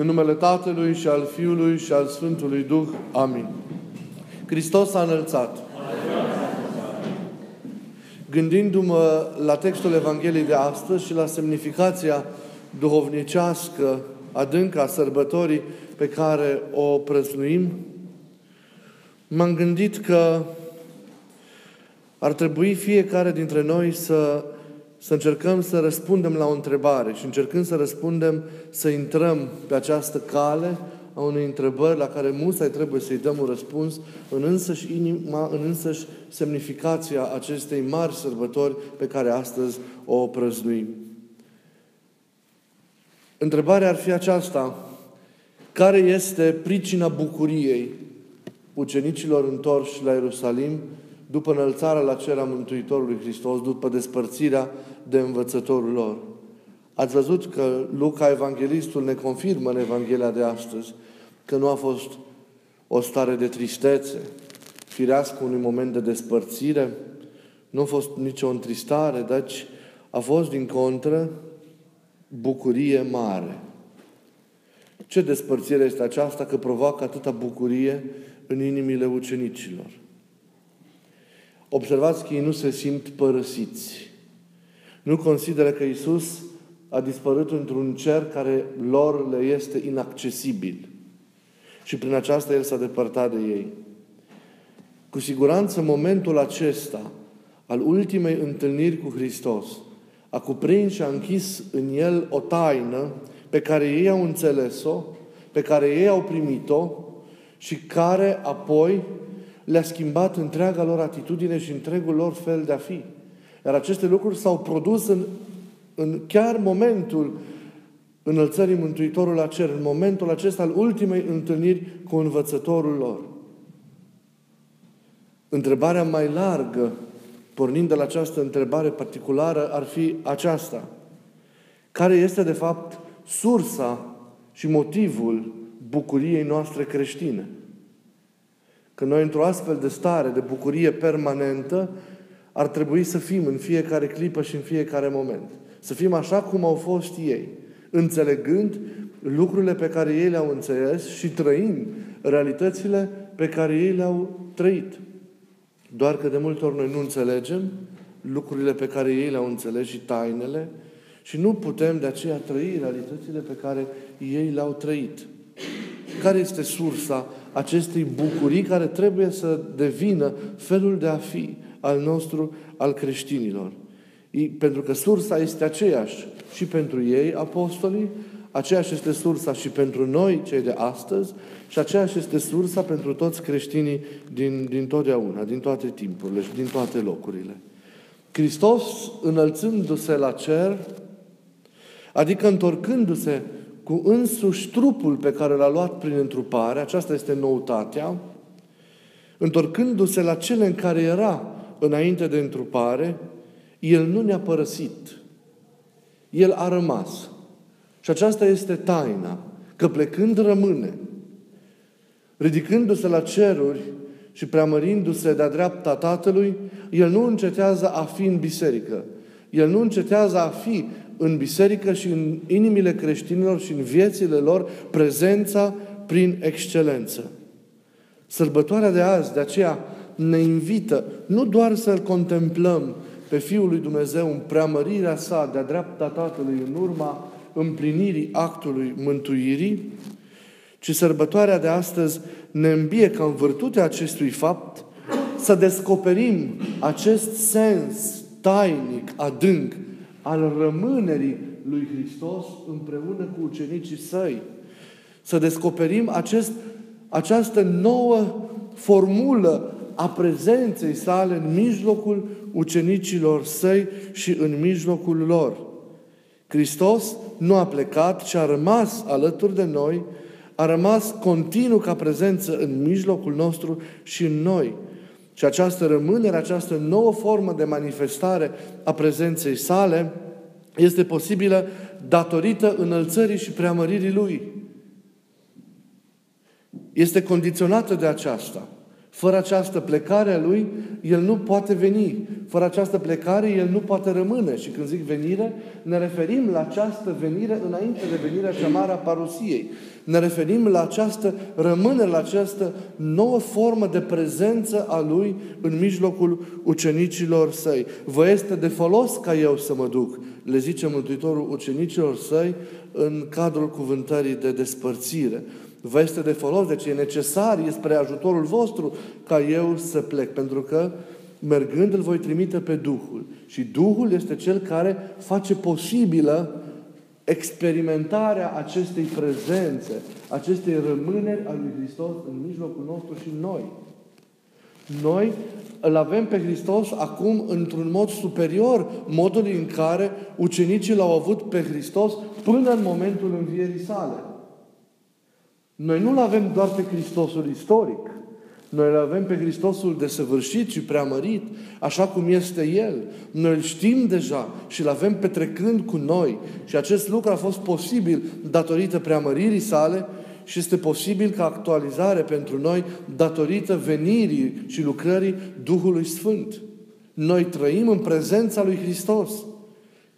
În numele Tatălui și al Fiului și al Sfântului Duh. Amin. Hristos a înălțat. Gândindu-mă la textul Evangheliei de astăzi și la semnificația duhovnicească adâncă a sărbătorii pe care o prăznuim, m-am gândit că ar trebui fiecare dintre noi să să încercăm să răspundem la o întrebare și încercând să răspundem, să intrăm pe această cale a unei întrebări la care musai trebuie să-i dăm un răspuns în însăși inima, în însăși semnificația acestei mari sărbători pe care astăzi o prăznuim. Întrebarea ar fi aceasta. Care este pricina bucuriei ucenicilor întorși la Ierusalim după înălțarea la cer a Mântuitorului Hristos, după despărțirea de învățătorul lor. Ați văzut că Luca, evanghelistul, ne confirmă în Evanghelia de astăzi că nu a fost o stare de tristețe, firească unui moment de despărțire, nu a fost nicio întristare, deci a fost, din contră, bucurie mare. Ce despărțire este aceasta că provoacă atâta bucurie în inimile ucenicilor? Observați că ei nu se simt părăsiți. Nu consideră că Isus a dispărut într-un cer care lor le este inaccesibil. Și prin aceasta El s-a depărtat de ei. Cu siguranță momentul acesta al ultimei întâlniri cu Hristos a cuprins și a închis în El o taină pe care ei au înțeles-o, pe care ei au primit-o și care apoi le-a schimbat întreaga lor atitudine și întregul lor fel de a fi. Iar aceste lucruri s-au produs în, în chiar momentul înălțării Mântuitorul la cer, în momentul acesta al ultimei întâlniri cu învățătorul lor. Întrebarea mai largă, pornind de la această întrebare particulară, ar fi aceasta. Care este, de fapt, sursa și motivul bucuriei noastre creștine? Că noi, într-o astfel de stare de bucurie permanentă, ar trebui să fim în fiecare clipă și în fiecare moment. Să fim așa cum au fost ei, înțelegând lucrurile pe care ei le-au înțeles și trăind realitățile pe care ei le-au trăit. Doar că de multe ori noi nu înțelegem lucrurile pe care ei le-au înțeles și tainele și nu putem de aceea trăi realitățile pe care ei le-au trăit. Care este sursa acestei bucurii care trebuie să devină felul de a fi al nostru, al creștinilor. Pentru că sursa este aceeași și pentru ei, apostolii, aceeași este sursa și pentru noi, cei de astăzi, și aceeași este sursa pentru toți creștinii din, din totdeauna, din toate timpurile și din toate locurile. Hristos, înălțându-se la cer, adică întorcându-se cu însuși trupul pe care l-a luat prin întrupare, aceasta este noutatea, întorcându-se la cele în care era înainte de întrupare, El nu ne-a părăsit. El a rămas. Și aceasta este taina, că plecând rămâne, ridicându-se la ceruri și preamărindu-se de-a dreapta Tatălui, El nu încetează a fi în biserică. El nu încetează a fi în biserică și în inimile creștinilor și în viețile lor prezența prin excelență. Sărbătoarea de azi, de aceea, ne invită nu doar să-L contemplăm pe Fiul lui Dumnezeu în preamărirea sa de-a dreapta Tatălui în urma împlinirii actului mântuirii, ci sărbătoarea de astăzi ne îmbie ca în vârtutea acestui fapt să descoperim acest sens tainic, adânc, al rămânerii lui Hristos împreună cu ucenicii săi. Să descoperim acest, această nouă formulă a prezenței sale în mijlocul ucenicilor săi și în mijlocul lor. Hristos nu a plecat, ci a rămas alături de noi, a rămas continuu ca prezență în mijlocul nostru și în noi. Și această rămânere, această nouă formă de manifestare a prezenței sale este posibilă datorită înălțării și preamăririi Lui. Este condiționată de aceasta. Fără această plecare a Lui, El nu poate veni. Fără această plecare, El nu poate rămâne. Și când zic venire, ne referim la această venire înainte de venirea cea mare a parusiei. Ne referim la această rămânere, la această nouă formă de prezență a Lui în mijlocul ucenicilor săi. Vă este de folos ca eu să mă duc, le zice Mântuitorul ucenicilor săi în cadrul cuvântării de despărțire vă este de folos, deci e necesar, e spre ajutorul vostru ca eu să plec, pentru că mergând îl voi trimite pe Duhul. Și Duhul este cel care face posibilă experimentarea acestei prezențe, acestei rămâneri a lui Hristos în mijlocul nostru și noi. Noi îl avem pe Hristos acum într-un mod superior modului în care ucenicii l-au avut pe Hristos până în momentul învierii sale. Noi nu-L avem doar pe Hristosul istoric. Noi îl avem pe Hristosul desăvârșit și preamărit, așa cum este El. Noi îl știm deja și îl avem petrecând cu noi. Și acest lucru a fost posibil datorită preamăririi sale și este posibil ca actualizare pentru noi datorită venirii și lucrării Duhului Sfânt. Noi trăim în prezența lui Hristos.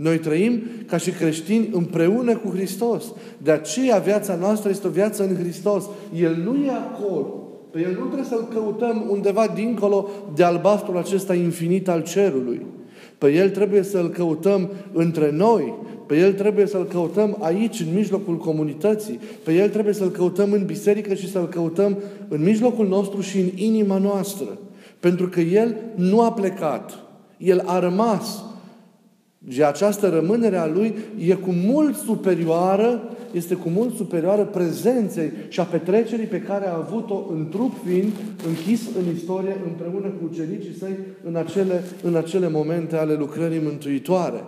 Noi trăim ca și creștini împreună cu Hristos. De aceea viața noastră este o viață în Hristos. El nu e acolo. Pe El nu trebuie să-L căutăm undeva dincolo de albastrul acesta infinit al cerului. Pe El trebuie să-L căutăm între noi. Pe El trebuie să-L căutăm aici, în mijlocul comunității. Pe El trebuie să-L căutăm în biserică și să-L căutăm în mijlocul nostru și în inima noastră. Pentru că El nu a plecat. El a rămas și această rămânere a Lui e cu mult superioară, este cu mult superioară prezenței și a petrecerii pe care a avut-o în trup fiind închis în istorie împreună cu ucenicii săi în acele, în acele momente ale lucrării mântuitoare.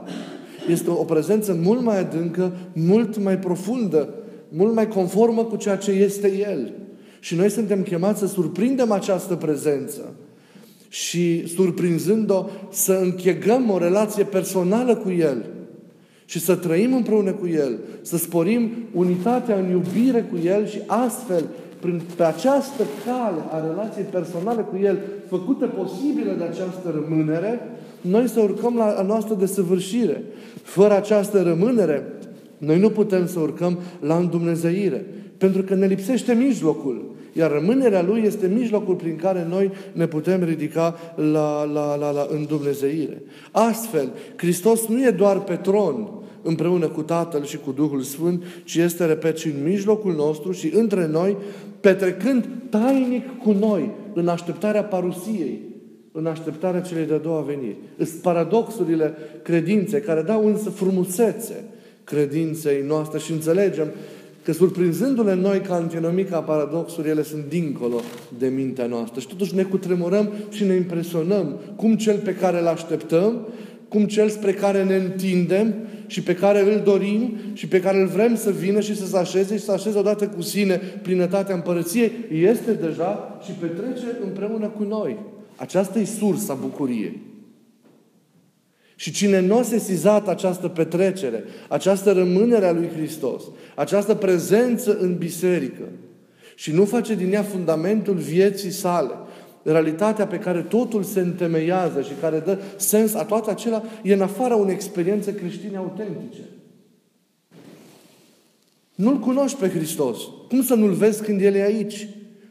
Este o prezență mult mai adâncă, mult mai profundă, mult mai conformă cu ceea ce este El. Și noi suntem chemați să surprindem această prezență și surprinzând-o să închegăm o relație personală cu El și să trăim împreună cu El, să sporim unitatea în iubire cu El și astfel, prin, pe această cale a relației personale cu El, făcută posibilă de această rămânere, noi să urcăm la a noastră desăvârșire. Fără această rămânere, noi nu putem să urcăm la îndumnezeire, pentru că ne lipsește mijlocul. Iar rămânerea Lui este mijlocul prin care noi ne putem ridica la, la, la, la îndumnezeire. Astfel, Hristos nu e doar pe tron, împreună cu Tatăl și cu Duhul Sfânt, ci este, repet, și în mijlocul nostru și între noi, petrecând tainic cu noi, în așteptarea parusiei, în așteptarea celei de-a doua veniri. Sunt paradoxurile credinței, care dau însă frumusețe credinței noastre și înțelegem Că surprinzându-le noi ca antinomica paradoxuri, ele sunt dincolo de mintea noastră. Și totuși ne cutremurăm și ne impresionăm cum cel pe care îl așteptăm, cum cel spre care ne întindem și pe care îl dorim și pe care îl vrem să vină și să se așeze și să așeze odată cu sine plinătatea împărăției, este deja și petrece împreună cu noi. Aceasta e sursa bucuriei. Și cine nu a sesizat această petrecere, această rămânere a lui Hristos, această prezență în biserică și nu face din ea fundamentul vieții sale, realitatea pe care totul se întemeiază și care dă sens a toate acelea, e în afara unei experiențe creștine autentice. Nu-L cunoști pe Hristos. Cum să nu-L vezi când El e aici?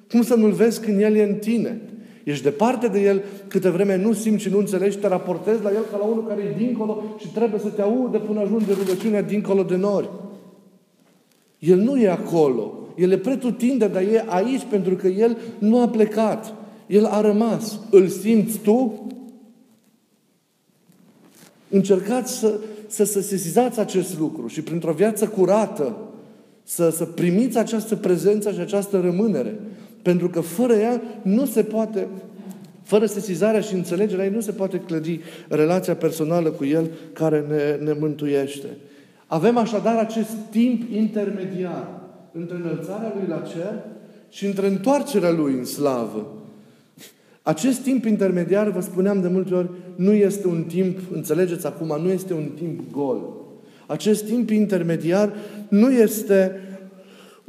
Cum să nu-L vezi când El e în tine? Ești departe de El, câte vreme nu simți și nu înțelegi, te raportezi la El ca la unul care e dincolo și trebuie să te audă până ajunge rugăciunea dincolo de nori. El nu e acolo. El e pretutinde, dar e aici pentru că El nu a plecat. El a rămas. Îl simți tu? Încercați să, să, să sesizați acest lucru și printr-o viață curată să, să primiți această prezență și această rămânere. Pentru că fără ea nu se poate, fără sesizarea și înțelegerea ei, nu se poate clădi relația personală cu El care ne, ne mântuiește. Avem așadar acest timp intermediar între înălțarea Lui la cer și între întoarcerea Lui în slavă. Acest timp intermediar, vă spuneam de multe ori, nu este un timp, înțelegeți acum, nu este un timp gol. Acest timp intermediar nu este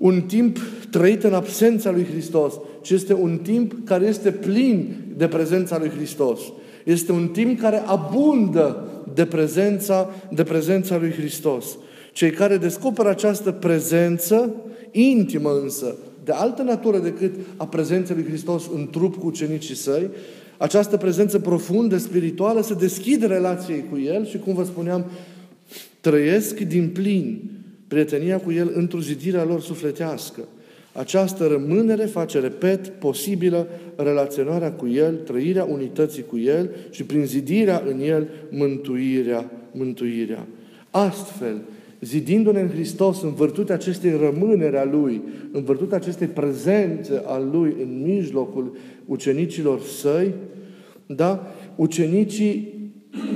un timp trăit în absența lui Hristos, ci este un timp care este plin de prezența lui Hristos. Este un timp care abundă de prezența, de prezența lui Hristos. Cei care descoperă această prezență, intimă însă, de altă natură decât a prezenței lui Hristos în trup cu ucenicii săi, această prezență profundă, spirituală, se deschide relației cu El și, cum vă spuneam, trăiesc din plin prietenia cu El într-o zidirea lor sufletească. Această rămânere face, repet, posibilă relaționarea cu El, trăirea unității cu El și prin zidirea în El, mântuirea, mântuirea. Astfel, zidindu-ne în Hristos, în virtutea acestei rămânere a Lui, în virtutea acestei prezențe a Lui în mijlocul ucenicilor săi, da? Ucenicii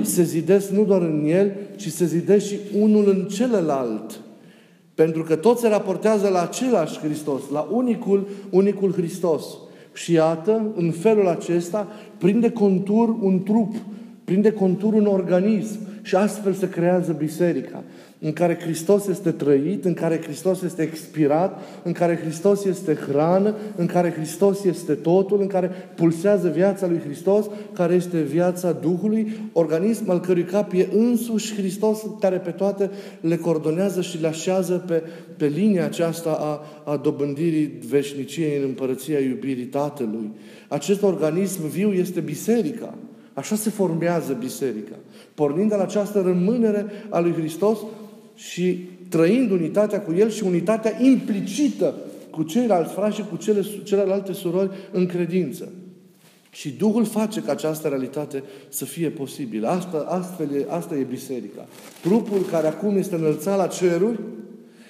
se zidesc nu doar în El, ci se zidesc și unul în celălalt. Pentru că toți se raportează la același Hristos, la unicul, unicul Hristos. Și iată, în felul acesta, prinde contur un trup, prinde contur un organism și astfel se creează biserica în care Hristos este trăit, în care Hristos este expirat, în care Hristos este hrană, în care Hristos este totul, în care pulsează viața lui Hristos, care este viața Duhului, organism al cărui cap e însuși Hristos, care pe toate le coordonează și le așează pe, pe linia aceasta a, a dobândirii veșniciei în împărăția iubirii Tatălui. Acest organism viu este biserica. Așa se formează biserica. Pornind de la această rămânere a lui Hristos, și trăind unitatea cu El și unitatea implicită cu ceilalți frați și cu cele, celelalte surori în credință. Și Duhul face ca această realitate să fie posibilă. Asta, astfel e, asta e biserica. Trupul care acum este înălțat la ceruri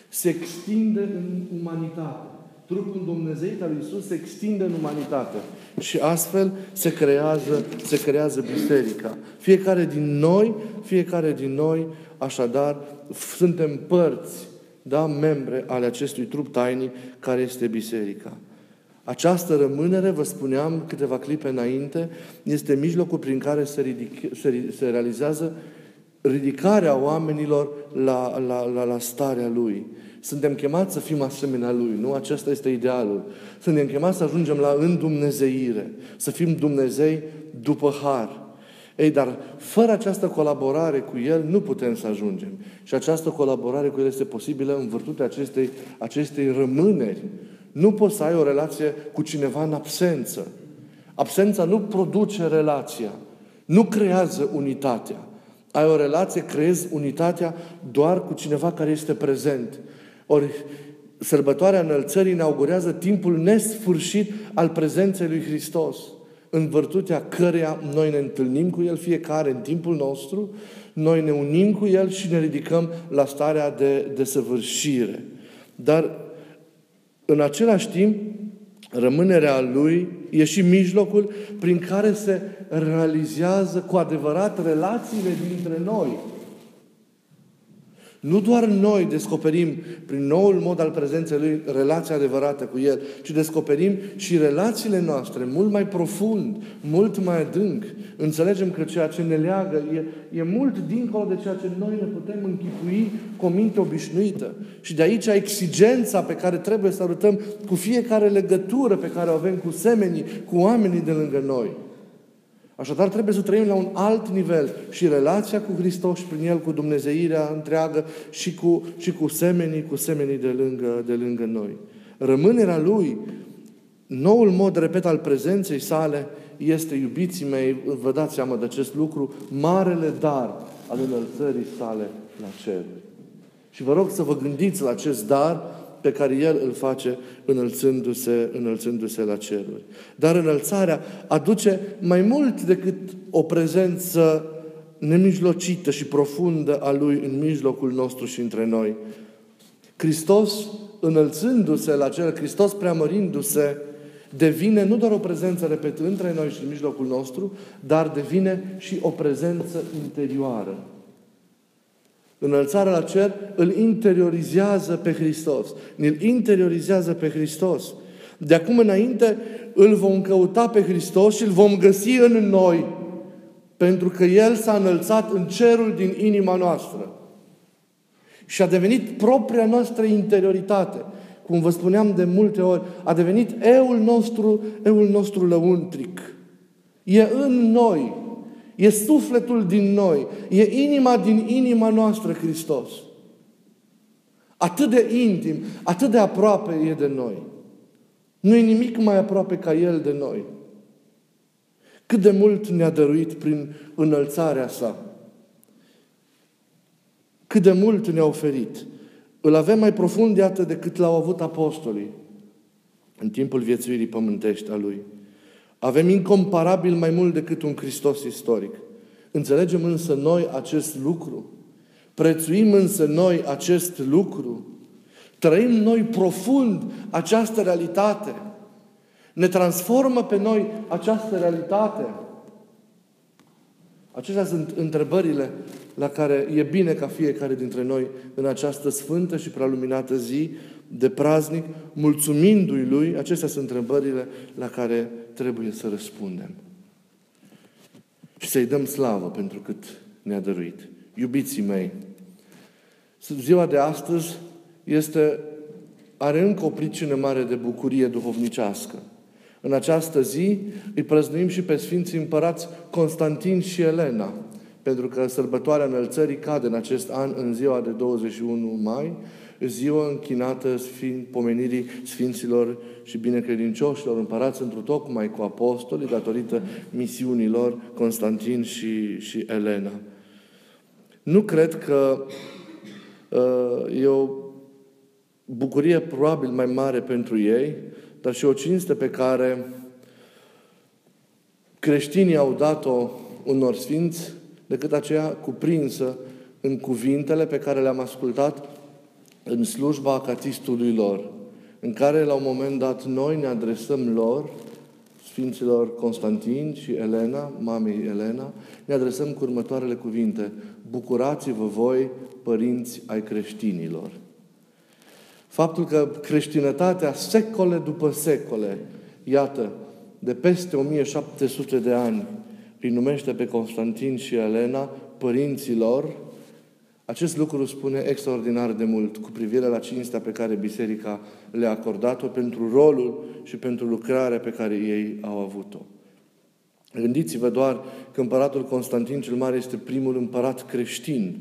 se extinde în umanitate. Trupul Dumnezeit al lui Isus se extinde în umanitate. Și astfel se creează, se creează biserica. Fiecare din noi, fiecare din noi, așadar, suntem părți, da, membre ale acestui trup tainic care este biserica. Această rămânere, vă spuneam câteva clipe înainte, este mijlocul prin care se, ridic, se, se realizează ridicarea oamenilor la, la, la, la starea Lui. Suntem chemați să fim asemenea Lui, nu? Acesta este idealul. Suntem chemați să ajungem la îndumnezeire, să fim Dumnezei după har. Ei, dar fără această colaborare cu El nu putem să ajungem. Și această colaborare cu El este posibilă în virtutea acestei, acestei rămâneri. Nu poți să ai o relație cu cineva în absență. Absența nu produce relația. Nu creează unitatea. Ai o relație, creezi unitatea doar cu cineva care este prezent. Ori sărbătoarea înălțării inaugurează timpul nesfârșit al prezenței lui Hristos în virtutea căreia noi ne întâlnim cu El fiecare în timpul nostru, noi ne unim cu El și ne ridicăm la starea de, de săvârșire. Dar în același timp, rămânerea Lui e și mijlocul prin care se realizează cu adevărat relațiile dintre noi. Nu doar noi descoperim prin noul mod al prezenței Lui relația adevărată cu El, ci descoperim și relațiile noastre mult mai profund, mult mai adânc. Înțelegem că ceea ce ne leagă e, e mult dincolo de ceea ce noi ne putem închipui cu o minte obișnuită. Și de aici exigența pe care trebuie să arătăm cu fiecare legătură pe care o avem cu semenii, cu oamenii de lângă noi. Așadar, trebuie să trăim la un alt nivel și relația cu Hristos și prin El cu Dumnezeirea întreagă și cu, și cu semenii, cu semenii de lângă, de lângă noi. Rămânerea Lui, noul mod, repet, al prezenței sale, este, iubiții mei, vă dați seama de acest lucru, marele dar al înălțării sale la cer. Și vă rog să vă gândiți la acest dar pe care El îl face înălțându-se, înălțându-se la ceruri. Dar înălțarea aduce mai mult decât o prezență nemijlocită și profundă a Lui în mijlocul nostru și între noi. Hristos, înălțându-se la cer, Hristos preamărindu-se, devine nu doar o prezență, repet, între noi și în mijlocul nostru, dar devine și o prezență interioară. Înălțarea la cer îl interiorizează pe Hristos. Îl interiorizează pe Hristos. De acum înainte îl vom căuta pe Hristos și îl vom găsi în noi. Pentru că El s-a înălțat în cerul din inima noastră. Și a devenit propria noastră interioritate. cum vă spuneam de multe ori, a devenit eul nostru, eul nostru lăuntric. E în noi. E sufletul din noi. E inima din inima noastră, Hristos. Atât de intim, atât de aproape e de noi. Nu e nimic mai aproape ca El de noi. Cât de mult ne-a dăruit prin înălțarea sa. Cât de mult ne-a oferit. Îl avem mai profund, iată, decât l-au avut apostolii în timpul viețuirii pământești a Lui. Avem incomparabil mai mult decât un Hristos istoric. Înțelegem însă noi acest lucru. Prețuim însă noi acest lucru. Trăim noi profund această realitate. Ne transformă pe noi această realitate. Acestea sunt întrebările la care e bine ca fiecare dintre noi în această sfântă și prealuminată zi de praznic, mulțumindu-i Lui, acestea sunt întrebările la care trebuie să răspundem. Și să-i dăm slavă pentru cât ne-a dăruit. Iubiții mei, ziua de astăzi este, are încă o pricină mare de bucurie duhovnicească. În această zi îi prăznuim și pe Sfinții Împărați Constantin și Elena, pentru că sărbătoarea înălțării cade în acest an în ziua de 21 mai, ziua închinată sfin, pomenirii Sfinților și binecredincioșilor împărați într tocmai cu apostolii datorită misiunilor Constantin și, și Elena. Nu cred că uh, e o bucurie probabil mai mare pentru ei, dar și o cinste pe care creștinii au dat-o unor sfinți decât aceea cuprinsă în cuvintele pe care le-am ascultat în slujba acatistului lor, în care la un moment dat noi ne adresăm lor, Sfinților Constantin și Elena, mamei Elena, ne adresăm cu următoarele cuvinte. Bucurați-vă voi, părinți ai creștinilor. Faptul că creștinătatea secole după secole, iată, de peste 1700 de ani, îi numește pe Constantin și Elena părinților, acest lucru spune extraordinar de mult cu privire la cinstea pe care Biserica le-a acordat-o pentru rolul și pentru lucrarea pe care ei au avut-o. Gândiți-vă doar că împăratul Constantin cel Mare este primul împărat creștin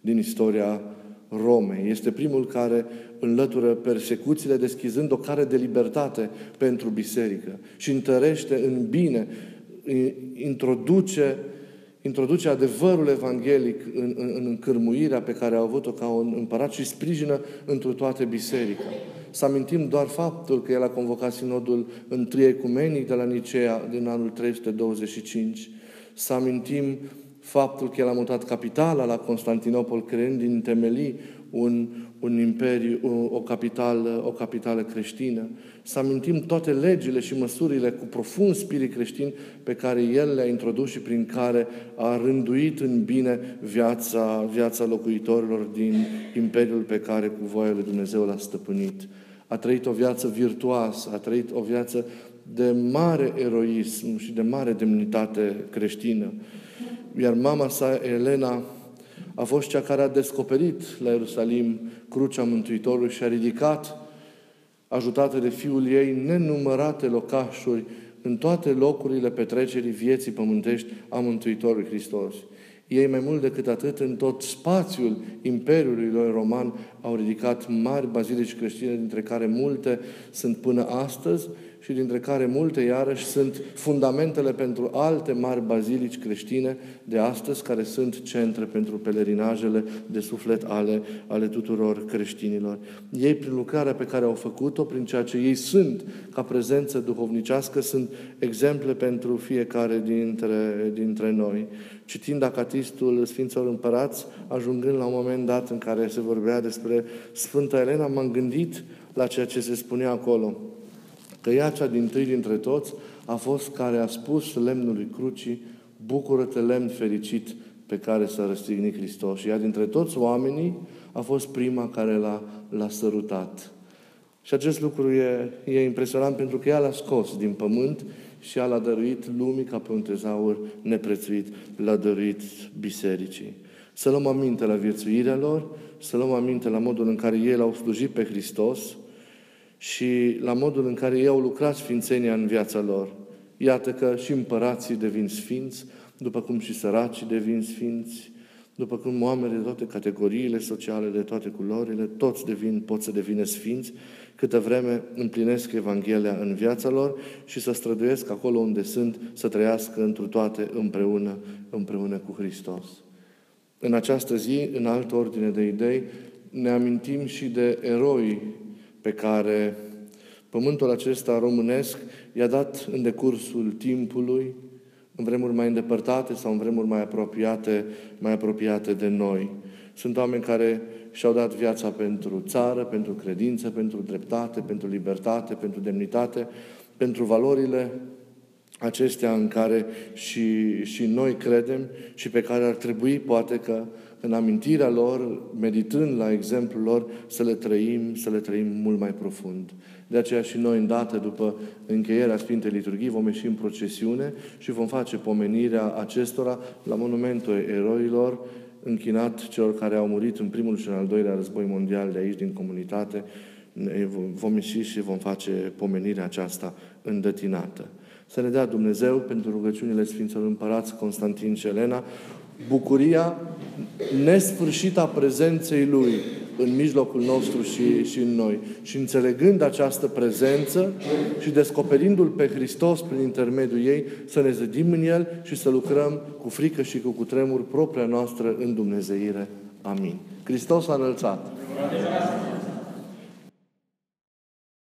din istoria Romei. Este primul care înlătură persecuțiile, deschizând o cale de libertate pentru biserică și întărește în bine, introduce, introduce adevărul evanghelic în, în, în încărmuirea pe care a avut-o ca un împărat și sprijină întru toate biserica. Să amintim doar faptul că el a convocat sinodul întâi ecumenic de la Nicea din anul 325. Să amintim faptul că el a mutat capitala la Constantinopol, creând din temelii un, un imperiu, o, o, capitală, o capitală creștină. Să amintim toate legile și măsurile cu profund spirit creștin pe care El le-a introdus și prin care a rânduit în bine viața, viața locuitorilor din imperiul pe care cu voia lui Dumnezeu l-a stăpânit. A trăit o viață virtuoasă, a trăit o viață de mare eroism și de mare demnitate creștină. Iar mama sa, Elena, a fost cea care a descoperit la Ierusalim crucea Mântuitorului și a ridicat, ajutată de Fiul ei, nenumărate locașuri în toate locurile petrecerii vieții pământești a Mântuitorului Hristos. Ei, mai mult decât atât, în tot spațiul Imperiului lor roman, au ridicat mari bazilici creștine, dintre care multe sunt până astăzi și dintre care multe iarăși sunt fundamentele pentru alte mari bazilici creștine de astăzi, care sunt centre pentru pelerinajele de suflet ale, ale tuturor creștinilor. Ei, prin lucrarea pe care au făcut-o, prin ceea ce ei sunt ca prezență duhovnicească, sunt exemple pentru fiecare dintre, dintre noi. Citind acatistul Sfinților Împărați, ajungând la un moment dat în care se vorbea despre Sfânta Elena, m-am gândit la ceea ce se spunea acolo că ea, cea din tâi dintre toți, a fost care a spus lemnului crucii, bucură-te lemn fericit pe care s-a răstignit Hristos. Și ea dintre toți oamenii a fost prima care l-a, l-a sărutat. Și acest lucru e, e impresionant pentru că ea l-a scos din pământ și ea l-a dăruit lumii ca pe un tezaur neprețuit, l-a dăruit bisericii. Să luăm aminte la viețuirea lor, să luăm aminte la modul în care ei l-au slujit pe Hristos, și la modul în care ei au lucrat sfințenia în viața lor. Iată că și împărații devin sfinți, după cum și săracii devin sfinți, după cum oamenii de toate categoriile sociale, de toate culorile, toți devin, pot să devină sfinți, câtă vreme împlinesc Evanghelia în viața lor și să străduiesc acolo unde sunt, să trăiască întru toate împreună, împreună cu Hristos. În această zi, în altă ordine de idei, ne amintim și de eroi pe care pământul acesta românesc i-a dat în decursul timpului, în vremuri mai îndepărtate sau în vremuri mai apropiate, mai apropiate de noi. Sunt oameni care și-au dat viața pentru țară, pentru credință, pentru dreptate, pentru libertate, pentru demnitate, pentru valorile acestea în care și, și noi credem și pe care ar trebui, poate că, în amintirea lor, meditând la exemplul lor, să le trăim, să le trăim mult mai profund. De aceea și noi, îndată după încheierea Sfintei Liturghii, vom ieși în procesiune și vom face pomenirea acestora la monumentul eroilor, închinat celor care au murit în primul și în al doilea război mondial de aici, din comunitate. Vom ieși și vom face pomenirea aceasta îndătinată. Să ne dea Dumnezeu pentru rugăciunile Sfinților Împărați Constantin și Elena, bucuria nesfârșită a prezenței Lui în mijlocul nostru și, și în noi. Și înțelegând această prezență și descoperindu-L pe Hristos prin intermediul ei, să ne zădim în El și să lucrăm cu frică și cu cutremur propria noastră în Dumnezeire. Amin. Hristos a înălțat!